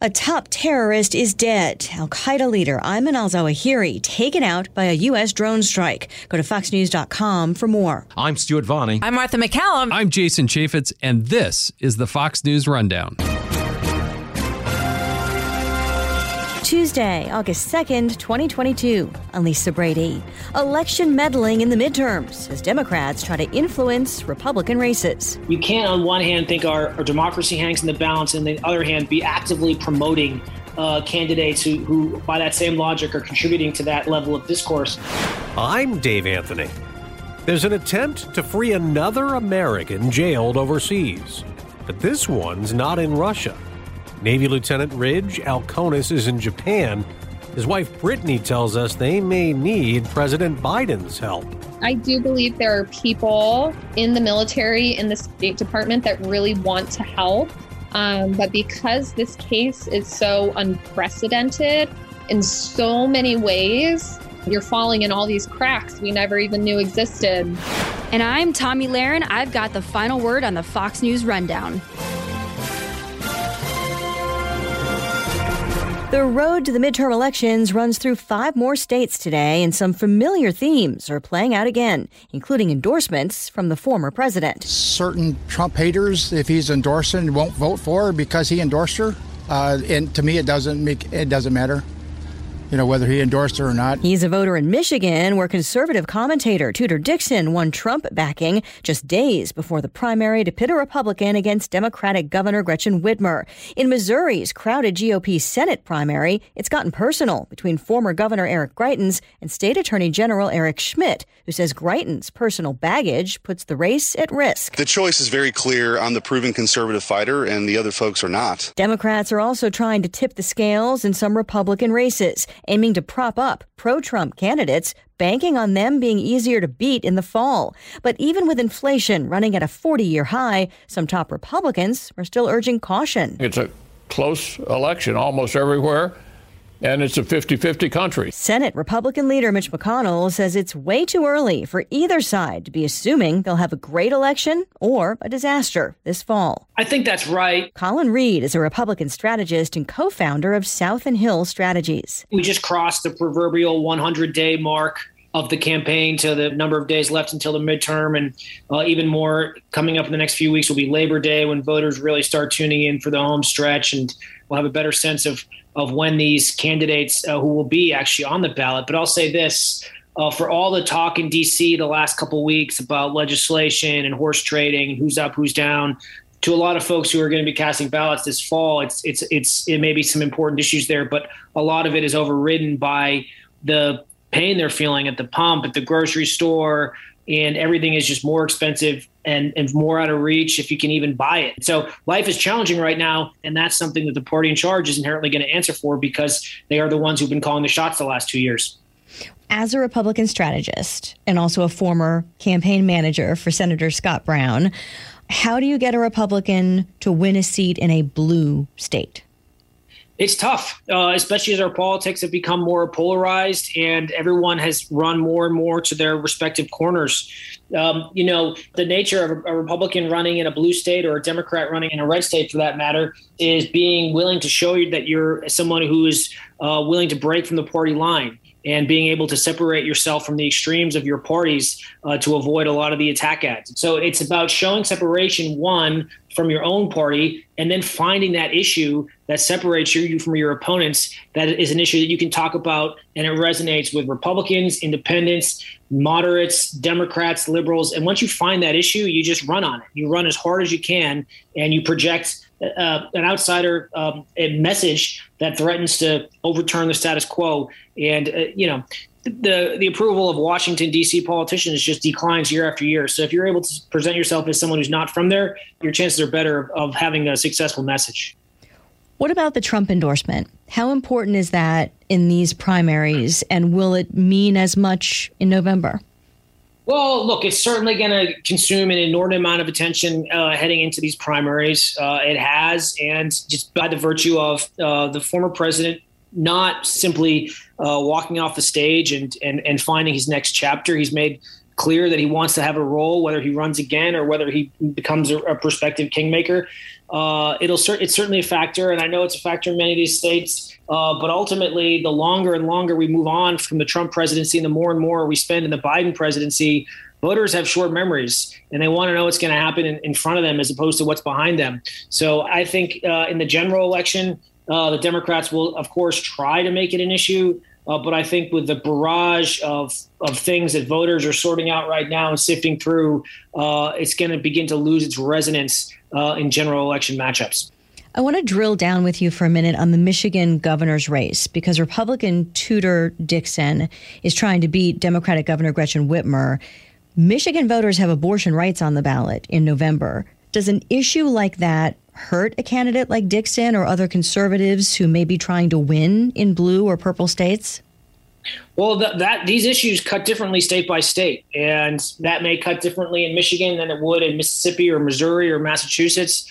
A top terrorist is dead. Al Qaeda leader Ayman al Zawahiri taken out by a U.S. drone strike. Go to FoxNews.com for more. I'm Stuart Varney. I'm Martha MacCallum. I'm Jason Chaffetz, and this is the Fox News Rundown. Tuesday, August 2nd, 2022. I'm Lisa Brady. Election meddling in the midterms as Democrats try to influence Republican races. You can't, on one hand, think our, our democracy hangs in the balance, and on the other hand, be actively promoting uh, candidates who, who, by that same logic, are contributing to that level of discourse. I'm Dave Anthony. There's an attempt to free another American jailed overseas, but this one's not in Russia. Navy Lieutenant Ridge Alkonis is in Japan. His wife Brittany tells us they may need President Biden's help. I do believe there are people in the military, in the State Department, that really want to help. Um, but because this case is so unprecedented in so many ways, you're falling in all these cracks we never even knew existed. And I'm Tomi Lahren. I've got the final word on the Fox News Rundown. The road to the midterm elections runs through five more states today, and some familiar themes are playing out again, including endorsements from the former president. Certain Trump haters, if he's endorsing, won't vote for her because he endorsed her. Uh, and to me, it doesn't make it doesn't matter you know, whether he endorsed her or not. He's a voter in Michigan where conservative commentator Tudor Dixon won Trump backing just days before the primary to pit a Republican against Democratic Governor Gretchen Whitmer. In Missouri's crowded GOP Senate primary, it's gotten personal between former Governor Eric Greitens and State Attorney General Eric Schmitt, who says Greitens' personal baggage puts the race at risk. The choice is very clear. I'm the proven conservative fighter, and the other folks are not. Democrats are also trying to tip the scales in some Republican races aiming to prop up pro Trump candidates, banking on them being easier to beat in the fall. But even with inflation running at a 40 year high, some top Republicans are still urging caution. It's a close election almost everywhere and it's a 50 50 country. Senate Republican leader Mitch McConnell says it's way too early for either side to be assuming they'll have a great election or a disaster this fall. I think that's right. Colin Reed is a Republican strategist and co founder of South and Hill Strategies. We just crossed the proverbial 100 day mark of the campaign to the number of days left until the midterm, and uh, even more coming up in the next few weeks will be Labor Day when voters really start tuning in for the home stretch, and we'll have a better sense of of when these candidates uh, who will be actually on the ballot. But I'll say this. Uh, for all the talk in DC the last couple weeks about legislation and horse trading and who's up, who's down, to a lot of folks who are going to be casting ballots this fall, it's it's it's it may be some important issues there, but a lot of it is overridden by the pain they're feeling at the pump, at the grocery store, and everything is just more expensive and, and more out of reach if you can even buy it. So life is challenging right now, and that's something that the party in charge is inherently going to answer for because they are the ones who've been calling the shots the last two years. As a Republican strategist and also a former campaign manager for Senator Scott Brown, how do you get a Republican to win a seat in a blue state? It's tough, uh, especially as our politics have become more polarized and everyone has run more and more to their respective corners. Um, you know, the nature of a, Republican running in a blue state or a Democrat running in a red state, for that matter, is being willing to show you that you're someone who is uh, willing to break from the party line and being able to separate yourself from the extremes of your parties uh, to avoid a lot of the attack ads. So it's about showing separation, one, from your own party, and then finding that issue that separates you from your opponents. That is an issue that you can talk about, and it resonates with Republicans, independents, moderates, Democrats, liberals. And once you find that issue, you just run on it. You run as hard as you can, and you project uh, an outsider um, a message that threatens to overturn the status quo. And uh, you know, the the approval of Washington D.C. politicians just declines year after year. So if you're able to present yourself as someone who's not from there, your chances are better of having a successful message. What about the Trump endorsement? How important is that in these primaries, and will it mean as much in November? Well, look, it's certainly going to consume an inordinate amount of attention uh, heading into these primaries. Uh, it has, and just by the virtue of uh, the former president not simply uh, walking off the stage and, and and finding his next chapter, he's made clear that he wants to have a role, whether he runs again or whether he becomes a, a prospective kingmaker. Uh, it'll it's certainly a factor, and I know it's a factor in many of these states. Uh, but ultimately, the longer and longer we move on from the Trump presidency, and the more and more we spend in the Biden presidency, voters have short memories and they want to know what's going to happen in, in, front of them as opposed to what's behind them. So I think uh, in the general election, uh, the Democrats will, of course, try to make it an issue. Uh, but I think with the barrage of, of things that voters are sorting out right now and sifting through, uh, it's going to begin to lose its resonance uh, in general election matchups. I want to drill down with you for a minute on the Michigan governor's race because Republican Tudor Dixon is trying to beat Democratic Governor Gretchen Whitmer. Michigan voters have abortion rights on the ballot in November. Does an issue like that hurt a candidate like Dixon or other conservatives who may be trying to win in blue or purple states? Well, that, that these issues cut differently state by state, and that may cut differently in Michigan than it would in Mississippi or Missouri or Massachusetts.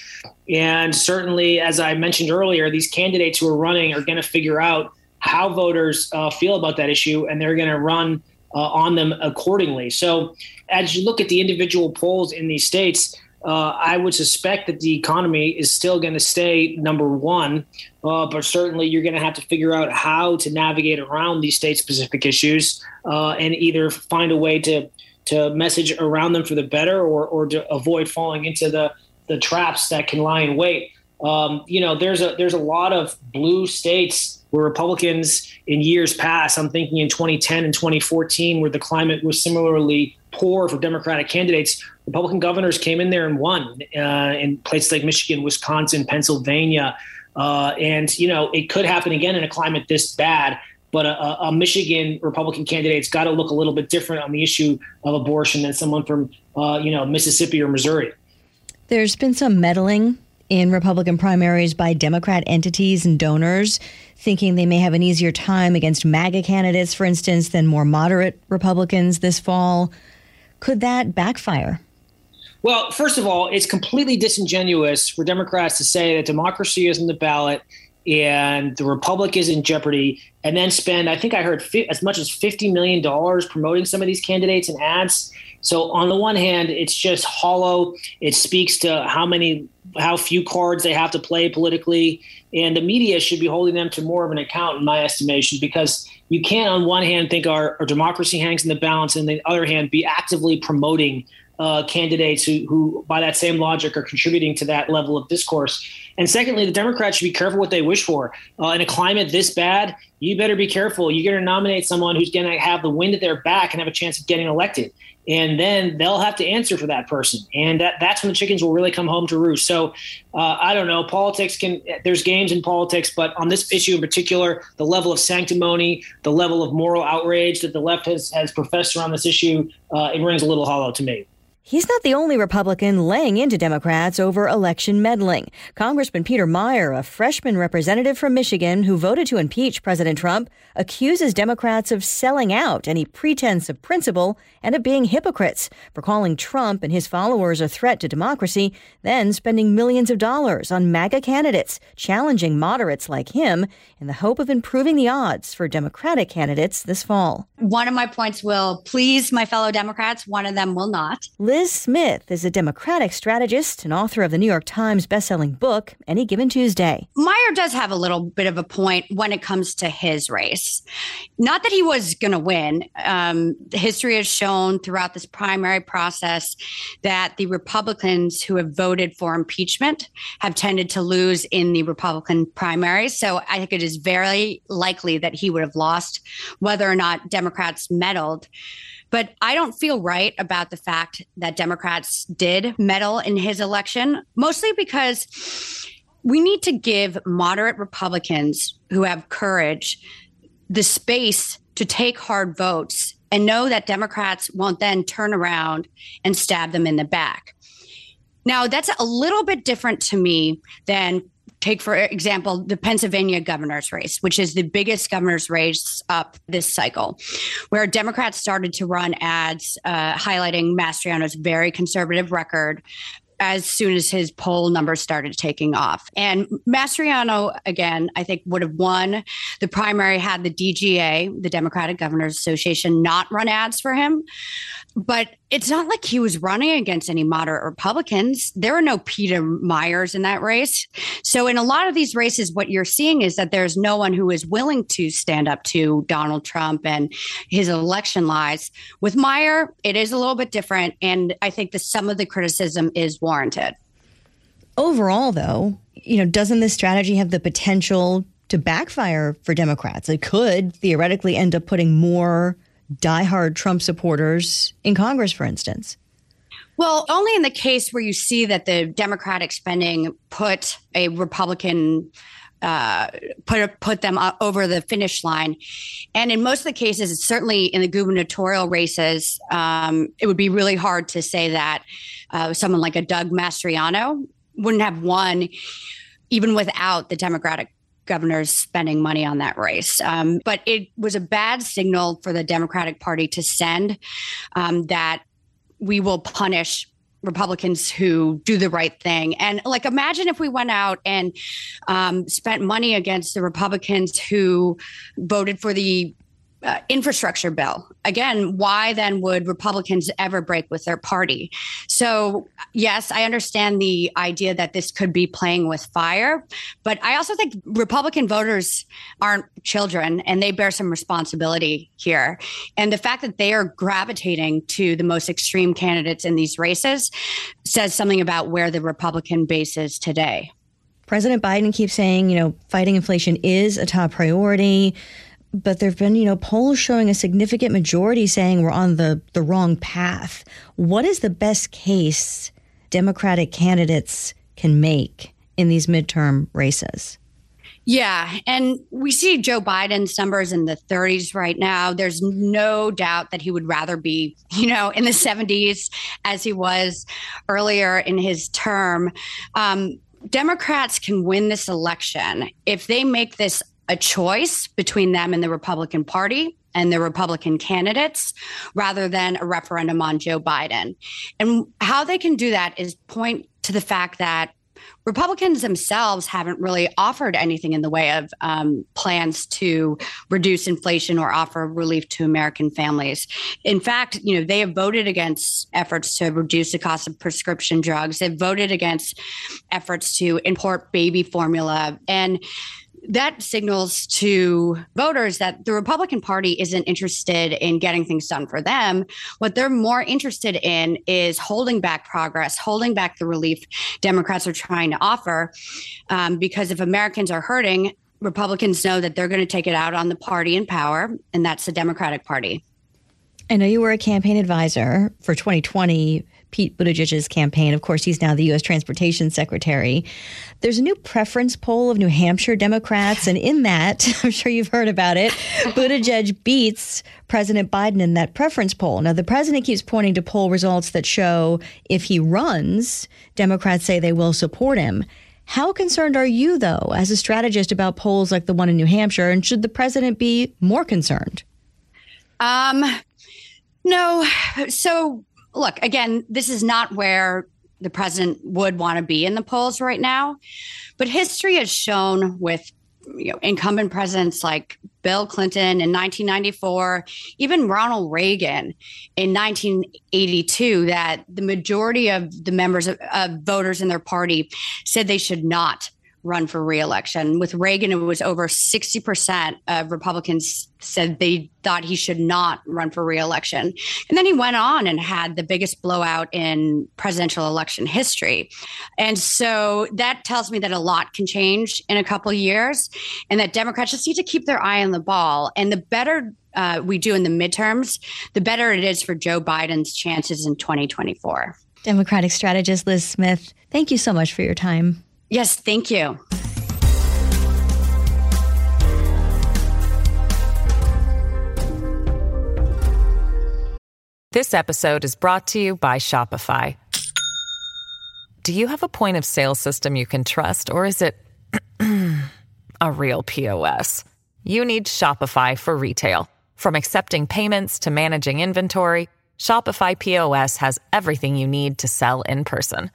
And certainly, as I mentioned earlier, these candidates who are running are going to figure out how voters uh, feel about that issue, and they're going to run uh, on them accordingly. So, as you look at the individual polls in these states, uh, I would suspect that the economy is still going to stay number one, uh, but certainly you're going to have to figure out how to navigate around these state specific issues uh, and either find a way to to message around them for the better or, or to avoid falling into the, the traps that can lie in wait. Um, you know, there's a there's a lot of blue states where Republicans in years past, I'm thinking in 2010 and 2014, where the climate was similarly poor for Democratic candidates, Republican governors came in there and won uh, in places like Michigan, Wisconsin, Pennsylvania. Uh, and, you know, it could happen again in a climate this bad. But a, a Michigan Republican candidate's got to look a little bit different on the issue of abortion than someone from, uh, you know, Mississippi or Missouri. There's been some meddling in Republican primaries by Democrat entities and donors, thinking they may have an easier time against MAGA candidates, for instance, than more moderate Republicans this fall. Could that backfire? Well, first of all, it's completely disingenuous for Democrats to say that democracy is in the ballot and the republic is in jeopardy, and then spend, I think I heard fi- as much as $50 million promoting some of these candidates and ads. So, on the one hand, it's just hollow. It speaks to how many, how few cards they have to play politically. And the media should be holding them to more of an account, in my estimation, because you can't, on one hand, think our, our democracy hangs in the balance, and the other hand, be actively promoting uh, candidates who, who, by that same logic, are contributing to that level of discourse. And secondly, the Democrats should be careful what they wish for. Uh, in a climate this bad, you better be careful. You're going to nominate someone who's going to have the wind at their back and have a chance of getting elected. And then they'll have to answer for that person. And that, that's when the chickens will really come home to roost. So uh, I don't know. Politics can, there's games in politics, but on this issue in particular, the level of sanctimony, the level of moral outrage that the left has, has professed around this issue, uh, it rings a little hollow to me. He's not the only Republican laying into Democrats over election meddling. Congressman Peter Meijer, a freshman representative from Michigan who voted to impeach President Trump, accuses Democrats of selling out any pretense of principle and of being hypocrites for calling Trump and his followers a threat to democracy, then spending millions of dollars on MAGA candidates, challenging moderates like him in the hope of improving the odds for Democratic candidates this fall. One of my points will please my fellow Democrats, one of them will not. Liz Smith is a Democratic strategist and author of the New York Times bestselling book, Any Given Tuesday. Meijer does have a little bit of a point when it comes to his race. Not that he was going to win. Um, history has shown throughout this primary process that the Republicans who have voted for impeachment have tended to lose in the Republican primaries. So I think it is very likely that he would have lost whether or not Democrats meddled. But I don't feel right about the fact that Democrats did meddle in his election, mostly because we need to give moderate Republicans who have courage the space to take hard votes and know that Democrats won't then turn around and stab them in the back. Now, that's a little bit different to me than take, for example, the Pennsylvania governor's race, which is the biggest governor's race up this cycle, where Democrats started to run ads uh, highlighting Mastriano's very conservative record, as soon as his poll numbers started taking off. And Mastriano, again, I think would have won the primary had the DGA, the Democratic Governors Association, not run ads for him. But it's not like he was running against any moderate Republicans. There are no Peter Meijer in that race. So, in a lot of these races, what you're seeing is that there's no one who is willing to stand up to Donald Trump and his election lies. With Meijer, it is a little bit different. And I think that some of the criticism is warranted. Overall, though, you know, doesn't this strategy have the potential to backfire for Democrats? It could theoretically end up putting more diehard Trump supporters in Congress, for instance? Well, only in the case where you see that the Democratic spending put a Republican uh, put put them over the finish line. And in most of the cases, it's certainly in the gubernatorial races, um, it would be really hard to say that uh, someone like a Doug Mastriano wouldn't have won even without the Democratic governors spending money on that race. Um, but it was a bad signal for the Democratic Party to send um, that we will punish Republicans who do the right thing. And like, imagine if we went out and um, spent money against the Republicans who voted for the uh, infrastructure bill. Again, why then would Republicans ever break with their party? So, yes, I understand the idea that this could be playing with fire, but I also think Republican voters aren't children and they bear some responsibility here. And the fact that they are gravitating to the most extreme candidates in these races says something about where the Republican base is today. President Biden keeps saying, you know, fighting inflation is a top priority but there have been, you know, polls showing a significant majority saying we're on the, the wrong path. What is the best case Democratic candidates can make in these midterm races? Yeah. And we see Joe Biden's numbers in the 30s right now. There's no doubt that he would rather be, you know, in the 70s as he was earlier in his term. Um, Democrats can win this election if they make this a choice between them and the Republican Party and the Republican candidates rather than a referendum on Joe Biden. And how they can do that is point to the fact that Republicans themselves haven't really offered anything in the way of um, plans to reduce inflation or offer relief to American families. In fact, you know they have voted against efforts to reduce the cost of prescription drugs. They've voted against efforts to import baby formula and that signals to voters that the Republican Party isn't interested in getting things done for them. What they're more interested in is holding back progress, holding back the relief Democrats are trying to offer. Um, because if Americans are hurting, Republicans know that they're going to take it out on the party in power, and that's the Democratic Party. I know you were a campaign advisor for 2020 Pete Buttigieg's campaign. Of course, he's now the U.S. Transportation Secretary. There's a new preference poll of New Hampshire Democrats, and in that, I'm sure you've heard about it, Buttigieg beats President Biden in that preference poll. Now, the president keeps pointing to poll results that show if he runs, Democrats say they will support him. How concerned are you, though, as a strategist, about polls like the one in New Hampshire? And should the president be more concerned? Um, no. So look, again, this is not where the president would want to be in the polls right now. But history has shown with you know, incumbent presidents like Bill Clinton in 1994, even Ronald Reagan in 1982, that the majority of the members of, of voters in their party said they should not run for reelection. With Reagan, it was over 60% of Republicans said they thought he should not run for reelection. And then he went on and had the biggest blowout in presidential election history. And so that tells me that a lot can change in a couple years and that Democrats just need to keep their eye on the ball. And the better uh, we do in the midterms, the better it is for Joe Biden's chances in 2024. Democratic strategist Liz Smith, thank you so much for your time. Yes, thank you. This episode is brought to you by Shopify. Do you have a point of sale system you can trust, or is it a real POS. You need Shopify for retail. From accepting payments to managing inventory, Shopify POS has everything you need to sell in person.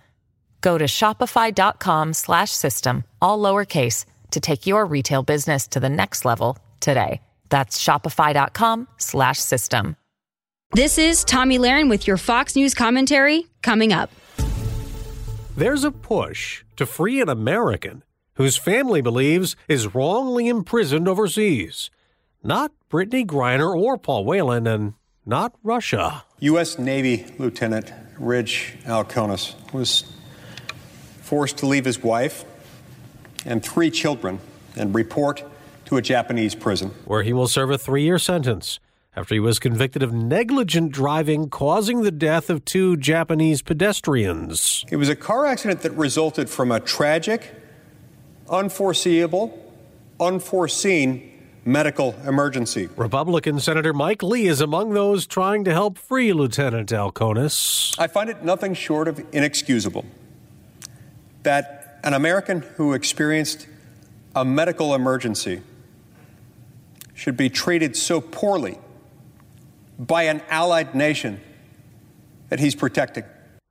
Go to shopify.com slash system, all lowercase to take your retail business to the next level today. That's shopify.com slash system. This is Tomi Lahren with your Fox News commentary coming up. There's a push to free an American whose family believes is wrongly imprisoned overseas. Not Brittney Griner or Paul Whelan, and not Russia. U.S. Navy Lieutenant Ridge Alkonis was forced to leave his wife and three children and report to a Japanese prison. Where he will serve a three year sentence after he was convicted of negligent driving causing the death of two Japanese pedestrians. It was a car accident that resulted from a tragic, unforeseeable, unforeseen medical emergency. Republican Senator Mike Lee is among those trying to help free Lieutenant Alkonis. I find it nothing short of inexcusable that an American who experienced a medical emergency should be treated so poorly by an allied nation that he's protecting.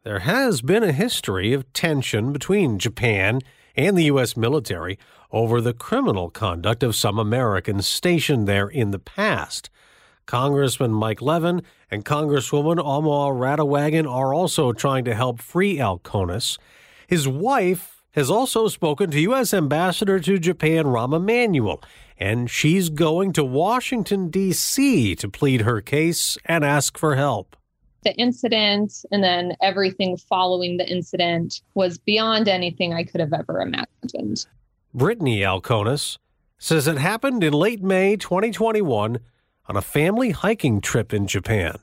There has been a history of tension between Japan and the U.S. military over the criminal conduct of some Americans stationed there in the past. Congressman Mike Levin and Congresswoman Amata Radewagen are also trying to help free Alkonis. His wife has also spoken to U.S. Ambassador to Japan Rahm Emanuel, and she's going to Washington, D.C. to plead her case and ask for help the incident and then everything following the incident was beyond anything I could have ever imagined. Brittany Alkonis says it happened in late May 2021 on a family hiking trip in Japan.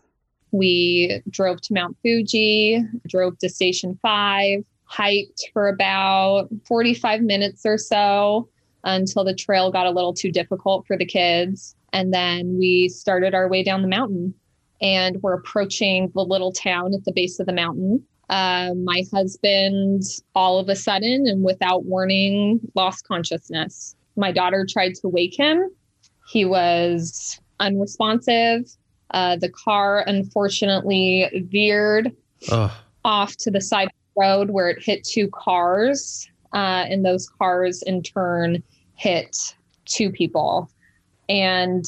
We drove to Mount Fuji, drove to Station 5, hiked for about 45 minutes or so until the trail got a little too difficult for the kids. And then we started our way down the mountain and we're approaching the little town at the base of the mountain. Uh, my husband, all of a sudden and without warning, lost consciousness. My daughter tried to wake him. He was unresponsive. Uh, the car unfortunately veered Ugh. off to the side road where it hit two cars. Uh, and those cars in turn hit two people. And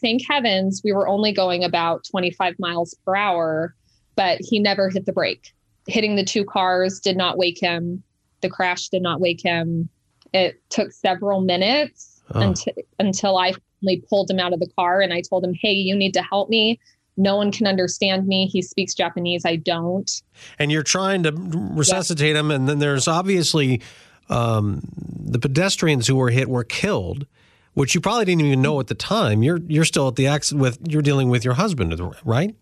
thank heavens we were only going about 25 miles per hour, but he never hit the brake. Hitting the two cars did not wake him. The crash did not wake him. It took several minutes oh. until, until I finally pulled him out of the car and I told him, Hey, you need to help me. No one can understand me. He speaks Japanese. I don't. And you're trying to resuscitate yeah. him. And then there's obviously um, the pedestrians who were hit were killed which you probably didn't even know at the time. You're you're still at the accident with you're dealing with your husband, right?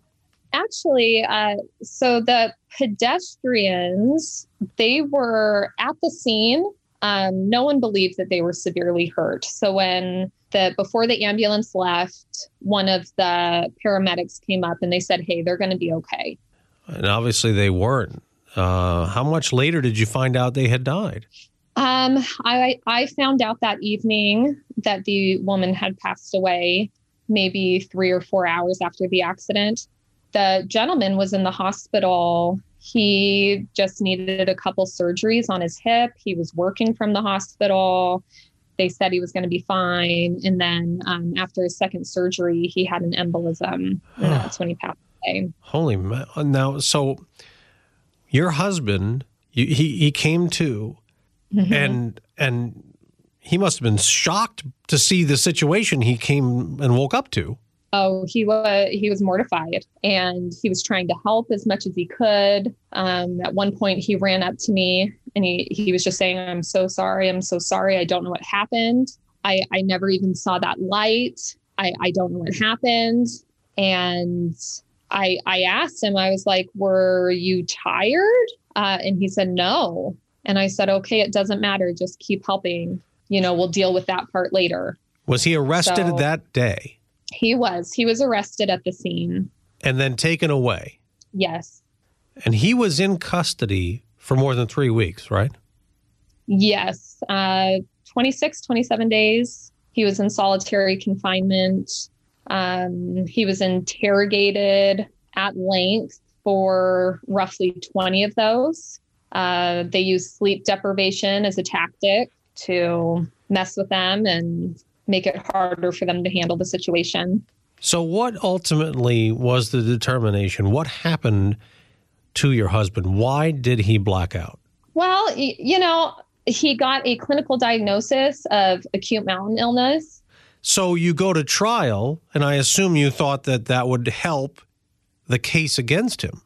Actually, uh, so the pedestrians they were at the scene. Um, no one believed that they were severely hurt. So when the before the ambulance left, one of the paramedics came up and they said, "Hey, they're going to be okay." And obviously, they weren't. Uh, how much later did you find out they had died? Um, I I found out that evening that the woman had passed away, maybe three or four hours after the accident. The gentleman was in the hospital. He just needed a couple surgeries on his hip. He was working from the hospital. They said he was going to be fine, and then um, after his second surgery, he had an embolism, and that's when he passed away. Holy now! So your husband, he he came to Mm-hmm. And and he must have been shocked to see the situation he came and woke up to. Oh, he was he was mortified, and he was trying to help as much as he could. Um, at one point, he ran up to me and he he was just saying, "I'm so sorry. I'm so sorry. I don't know what happened. I I never even saw that light. I I don't know what happened." And I I asked him. I was like, "Were you tired?" Uh, and he said, "No." And I said, okay, it doesn't matter. Just keep helping. You know, we'll deal with that part later. Was he arrested so, that day? He was. He was arrested at the scene. And then taken away? Yes. And he was in custody for more than three weeks, right? Yes, uh, 26, 27 days. He was in solitary confinement. Um, he was interrogated at length for roughly 20 of those. Uh, they used sleep deprivation as a tactic to mess with them and make it harder for them to handle the situation. So, what ultimately was the determination? What happened to your husband? Why did he black out? Well, you know, he got a clinical diagnosis of acute mountain illness. So, you go to trial, and I assume you thought that that would help the case against him.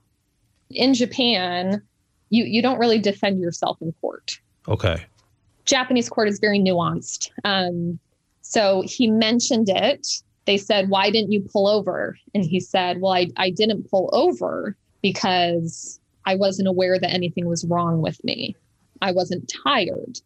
In Japan, you, you don't really defend yourself in court. Okay. Japanese court is very nuanced. Um, so he mentioned it. They said, Why didn't you pull over? And he said, Well, I, I didn't pull over because I wasn't aware that anything was wrong with me. I wasn't tired.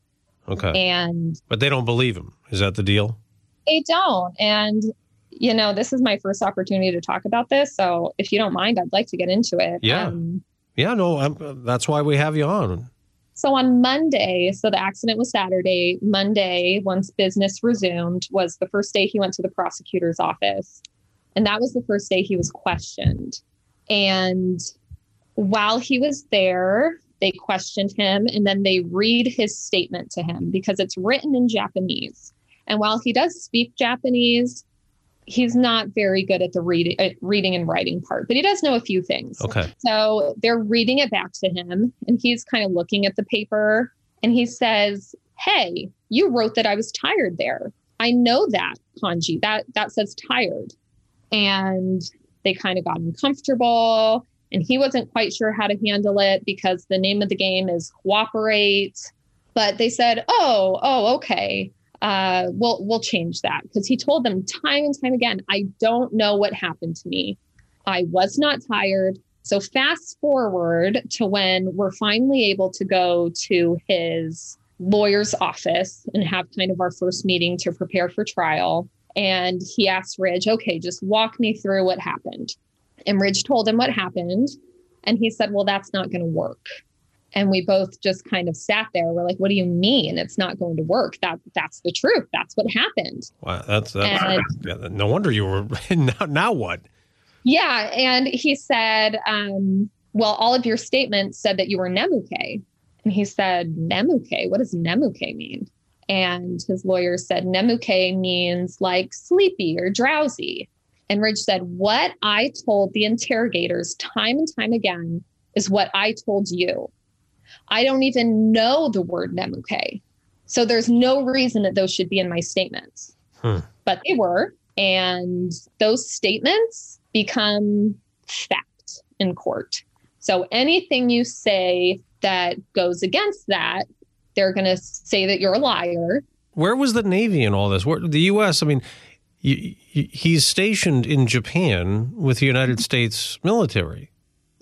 Okay. And but they don't believe him. Is that the deal? They don't. And you know, this is my first opportunity to talk about this. So if you don't mind, I'd like to get into it. Yeah. Um, yeah, no, I'm, that's why we have you on. So on Monday, so the accident was Saturday. Monday, once business resumed, was the first day he went to the prosecutor's office. And that was the first day he was questioned. And while he was there, they questioned him and then they read his statement to him because it's written in Japanese. And while he does speak Japanese, he's not very good at the reading uh, reading and writing part but he does know a few things. Okay. So they're reading it back to him and he's kind of looking at the paper and he says hey you wrote that i was tired there. I know that kanji. That that says tired. And they kind of got uncomfortable and he wasn't quite sure how to handle it because the name of the game is cooperate. But they said oh oh okay uh, we'll we'll change that because he told them time and time again, I don't know what happened to me. I was not tired. So fast forward to when we're finally able to go to his lawyer's office and have kind of our first meeting to prepare for trial. And he asked Ridge, okay, just walk me through what happened. And Ridge told him what happened. And he said, well, that's not going to work and we both just kind of sat there. We're like what do you mean? It's not going to work. That that's the truth. That's what happened. Wow that's, that's and, no wonder you were now, now what? Yeah and he said um, well all of your statements said that you were nemuke. And he said nemuke? What does nemuke mean? And his lawyer said nemuke means like sleepy or drowsy. And ridge said what i told the interrogators time and time again is what i told you I don't even know the word Nemuke. So there's no reason that those should be in my statements. Hmm. But they were. And those statements become fact in court. So anything you say that goes against that, they're going to say that you're a liar. Where was the Navy in all this? Where, the U.S., I mean, he's stationed in Japan with the United States military.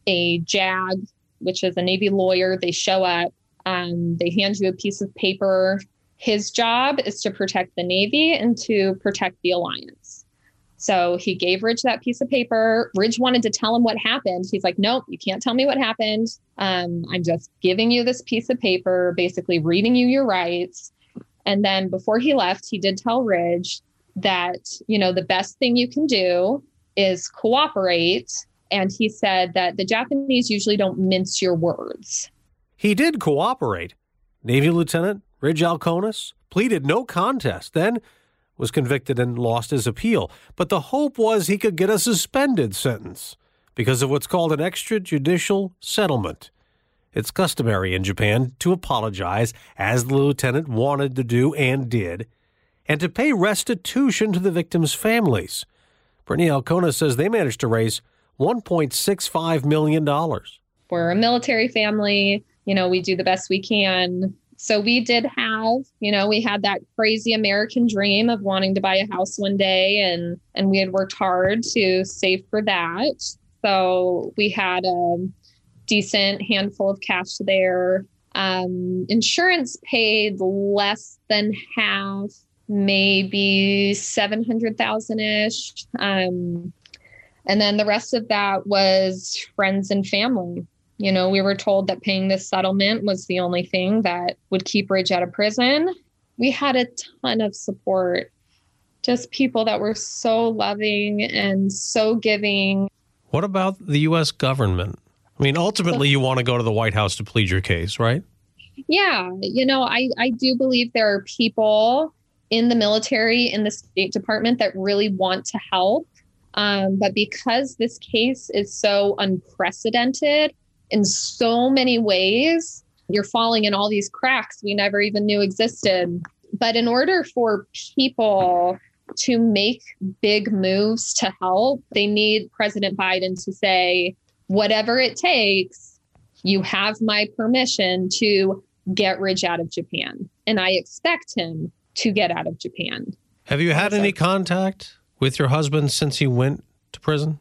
A JAG which is a Navy lawyer. They show up, um, they hand you a piece of paper. His job is to protect the Navy and to protect the alliance. So he gave Ridge that piece of paper. Ridge wanted to tell him what happened. He's like, nope, you can't tell me what happened. Um, I'm just giving you this piece of paper, basically reading you your rights. And then before he left, he did tell Ridge that, you know, the best thing you can do is cooperate and he said that the Japanese usually don't mince your words. He did cooperate. Navy Lieutenant Ridge Alkonis pleaded no contest, then was convicted and lost his appeal. But the hope was he could get a suspended sentence because of what's called an extrajudicial settlement. It's customary in Japan to apologize, as the lieutenant wanted to do and did, and to pay restitution to the victims' families. Brittany Alcona says they managed to raise $1.65 million. We're a military family. You know, we do the best we can. So we did have, you know, we had that crazy American dream of wanting to buy a house one day and and we had worked hard to save for that. So we had a decent handful of cash there. Um, insurance paid less than half, maybe 700,000 ish. Um, and then the rest of that was friends and family. You know, we were told that paying this settlement was the only thing that would keep Ridge out of prison. We had a ton of support, just people that were so loving and so giving. What about the U.S. government? I mean, ultimately, you want to go to the White House to plead your case, right? Yeah. You know, I, I do believe there are people in the military, in the State Department that really want to help. Um, but because this case is so unprecedented in so many ways, you're falling in all these cracks we never even knew existed. But in order for people to make big moves to help, they need President Biden to say, whatever it takes, you have my permission to get Ridge out of Japan. And I expect him to get out of Japan. Have you had any contact with your husband since he went to prison?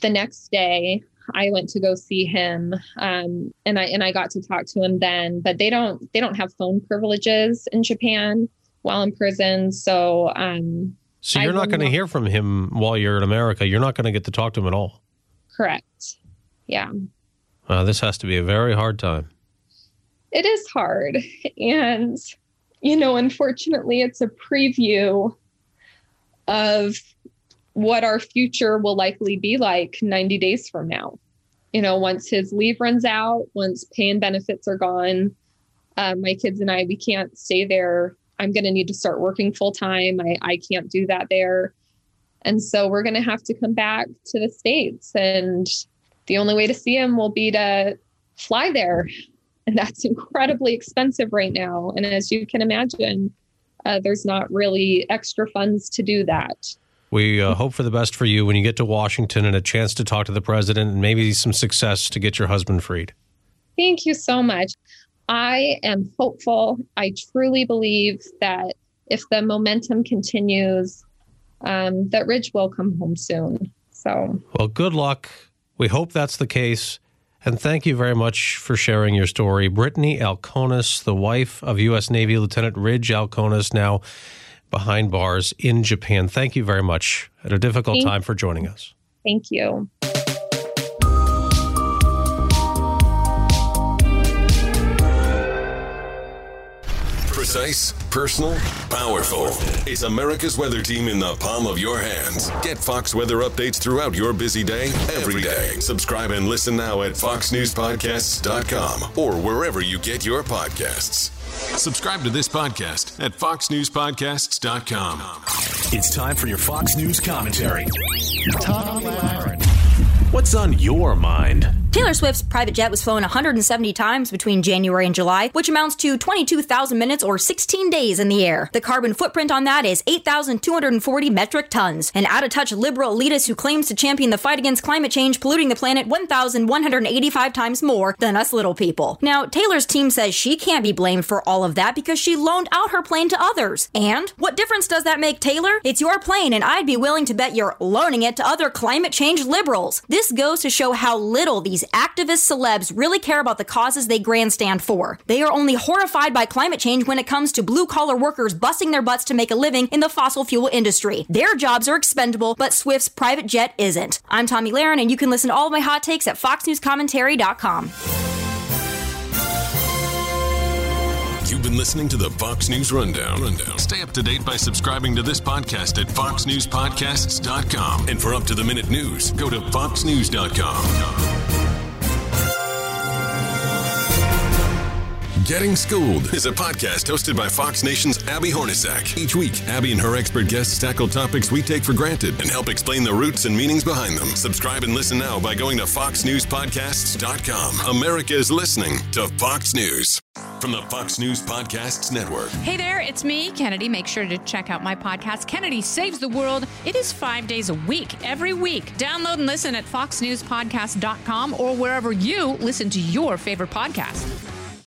The next day, I went to go see him, um, and I and I got to talk to him then. But they don't they don't have phone privileges in Japan while in prison, so um, so you're I not going to hear from him while you're in America. You're not going to get to talk to him at all. correct. Yeah, Uh, this has to be a very hard time. it is hard, and you know, unfortunately, it's a preview of what our future will likely be like 90 days from now. You know, once his leave runs out, once pay and benefits are gone, uh, my kids and I, we can't stay there. I'm going to need to start working full time. I, I can't do that there. And so we're going to have to come back to the States. And the only way to see him will be to fly there. And that's incredibly expensive right now. And as you can imagine, uh, there's not really extra funds to do that. We uh, hope for the best for you when you get to Washington and a chance to talk to the president and maybe some success to get your husband freed. Thank you so much. I am hopeful. I truly believe that if the momentum continues, um, that Ridge will come home soon. So Well, good luck. We hope that's the case. And thank you very much for sharing your story. Brittany Alkonis, the wife of U.S. Navy Lieutenant Ridge Alkonis, now behind bars in Japan. Thank you very much at a difficult time for joining us. thank you. Precise, personal, powerful. It's America's weather team in the palm of your hands. Get Fox weather updates throughout your busy day, every day. Subscribe and listen now at foxnewspodcasts.com or wherever you get your podcasts. Subscribe to this podcast at foxnewspodcasts.com. It's time for your Fox News commentary. Tom Lahren. What's on your mind? Taylor Swift's private jet was flown 170 times between January and July, which amounts to 22,000 minutes or 16 days in the air. The carbon footprint on that is 8,240 metric tons. An out of touch liberal elitist who claims to champion the fight against climate change polluting the planet 1,185 times more than us little people. Now, Taylor's team says she can't be blamed for all of that because she loaned out her plane to others. And what difference does that make, Taylor? It's your plane, and I'd be willing to bet you're loaning it to other climate change liberals. This goes to show how little activist celebs really care about the causes they grandstand for. They are only horrified by climate change when it comes to blue collar workers busting their butts to make a living in the fossil fuel industry. Their jobs are expendable, but Swift's private jet isn't. I'm Tomi Lahren, and you can listen to all of my hot takes at foxnewscommentary.com. You've been listening to the Fox News Rundown. Rundown. Stay up to date by subscribing to this podcast at foxnewspodcasts.com. And for up to the minute news, go to foxnews.com. Getting Schooled is a podcast hosted by Fox Nation's Abby Hornacek. Each week, Abby and her expert guests tackle topics we take for granted and help explain the roots and meanings behind them. Subscribe and listen now by going to foxnewspodcasts.com. America is listening to Fox News. From the Fox News Podcasts Network. Hey there, it's me, Kennedy. Make sure to check out my podcast, Kennedy Saves the World. It is five days a week, every week. Download and listen at foxnewspodcast.com or wherever you listen to your favorite podcast.